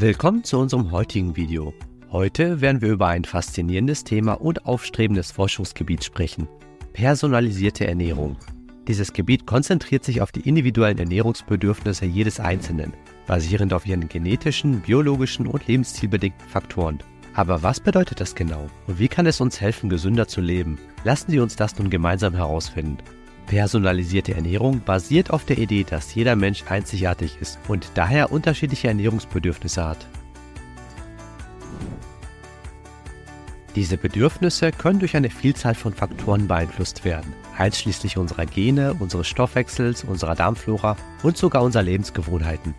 Willkommen zu unserem heutigen Video. Heute werden wir über ein faszinierendes Thema und aufstrebendes Forschungsgebiet sprechen. Personalisierte Ernährung. Dieses Gebiet konzentriert sich auf die individuellen Ernährungsbedürfnisse jedes Einzelnen, basierend auf ihren genetischen, biologischen und lebensstilbedingten Faktoren. Aber was bedeutet das genau und wie kann es uns helfen, gesünder zu leben? Lassen Sie uns das nun gemeinsam herausfinden. Personalisierte Ernährung basiert auf der Idee, dass jeder Mensch einzigartig ist und daher unterschiedliche Ernährungsbedürfnisse hat. Diese Bedürfnisse können durch eine Vielzahl von Faktoren beeinflusst werden, einschließlich unserer Gene, unseres Stoffwechsels, unserer Darmflora und sogar unserer Lebensgewohnheiten.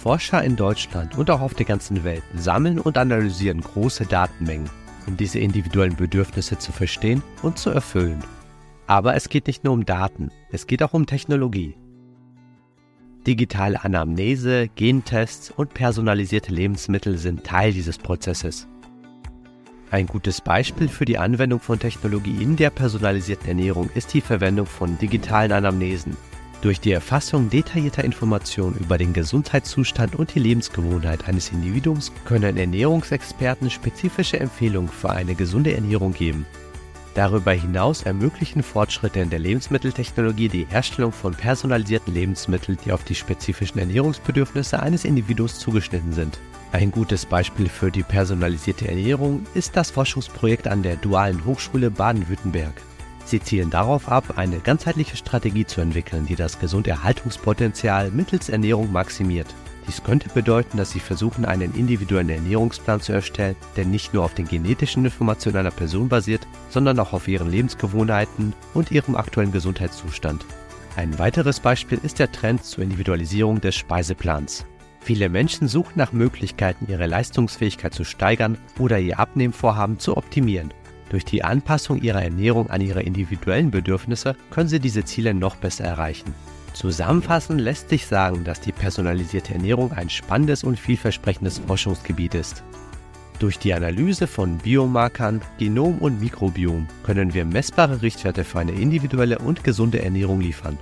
Forscher in Deutschland und auch auf der ganzen Welt sammeln und analysieren große Datenmengen, um diese individuellen Bedürfnisse zu verstehen und zu erfüllen. Aber es geht nicht nur um Daten, es geht auch um Technologie. Digitale Anamnese, Gentests und personalisierte Lebensmittel sind Teil dieses Prozesses. Ein gutes Beispiel für die Anwendung von Technologie in der personalisierten Ernährung ist die Verwendung von digitalen Anamnesen. Durch die Erfassung detaillierter Informationen über den Gesundheitszustand und die Lebensgewohnheit eines Individuums können Ernährungsexperten spezifische Empfehlungen für eine gesunde Ernährung geben. Darüber hinaus ermöglichen Fortschritte in der Lebensmitteltechnologie die Herstellung von personalisierten Lebensmitteln, die auf die spezifischen Ernährungsbedürfnisse eines Individuums zugeschnitten sind. Ein gutes Beispiel für die personalisierte Ernährung ist das Forschungsprojekt an der Dualen Hochschule Baden-Württemberg. Sie zielen darauf ab, eine ganzheitliche Strategie zu entwickeln, die das Gesunderhaltungspotenzial mittels Ernährung maximiert. Dies könnte bedeuten, dass sie versuchen, einen individuellen Ernährungsplan zu erstellen, der nicht nur auf den genetischen Informationen einer Person basiert, sondern auch auf ihren Lebensgewohnheiten und ihrem aktuellen Gesundheitszustand. Ein weiteres Beispiel ist der Trend zur Individualisierung des Speiseplans. Viele Menschen suchen nach Möglichkeiten, ihre Leistungsfähigkeit zu steigern oder ihr Abnehmvorhaben zu optimieren. Durch die Anpassung ihrer Ernährung an ihre individuellen Bedürfnisse können sie diese Ziele noch besser erreichen. Zusammenfassend lässt sich sagen, dass die personalisierte Ernährung ein spannendes und vielversprechendes Forschungsgebiet ist. Durch die Analyse von Biomarkern, Genom und Mikrobiom können wir messbare Richtwerte für eine individuelle und gesunde Ernährung liefern.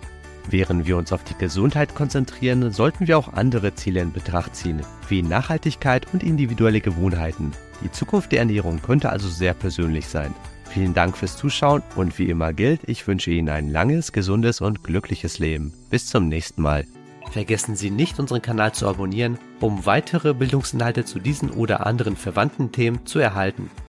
Während wir uns auf die Gesundheit konzentrieren, sollten wir auch andere Ziele in Betracht ziehen, wie Nachhaltigkeit und individuelle Gewohnheiten. Die Zukunft der Ernährung könnte also sehr persönlich sein. Vielen Dank fürs Zuschauen und wie immer gilt, ich wünsche Ihnen ein langes, gesundes und glückliches Leben. Bis zum nächsten Mal. Vergessen Sie nicht, unseren Kanal zu abonnieren, um weitere Bildungsinhalte zu diesen oder anderen verwandten Themen zu erhalten.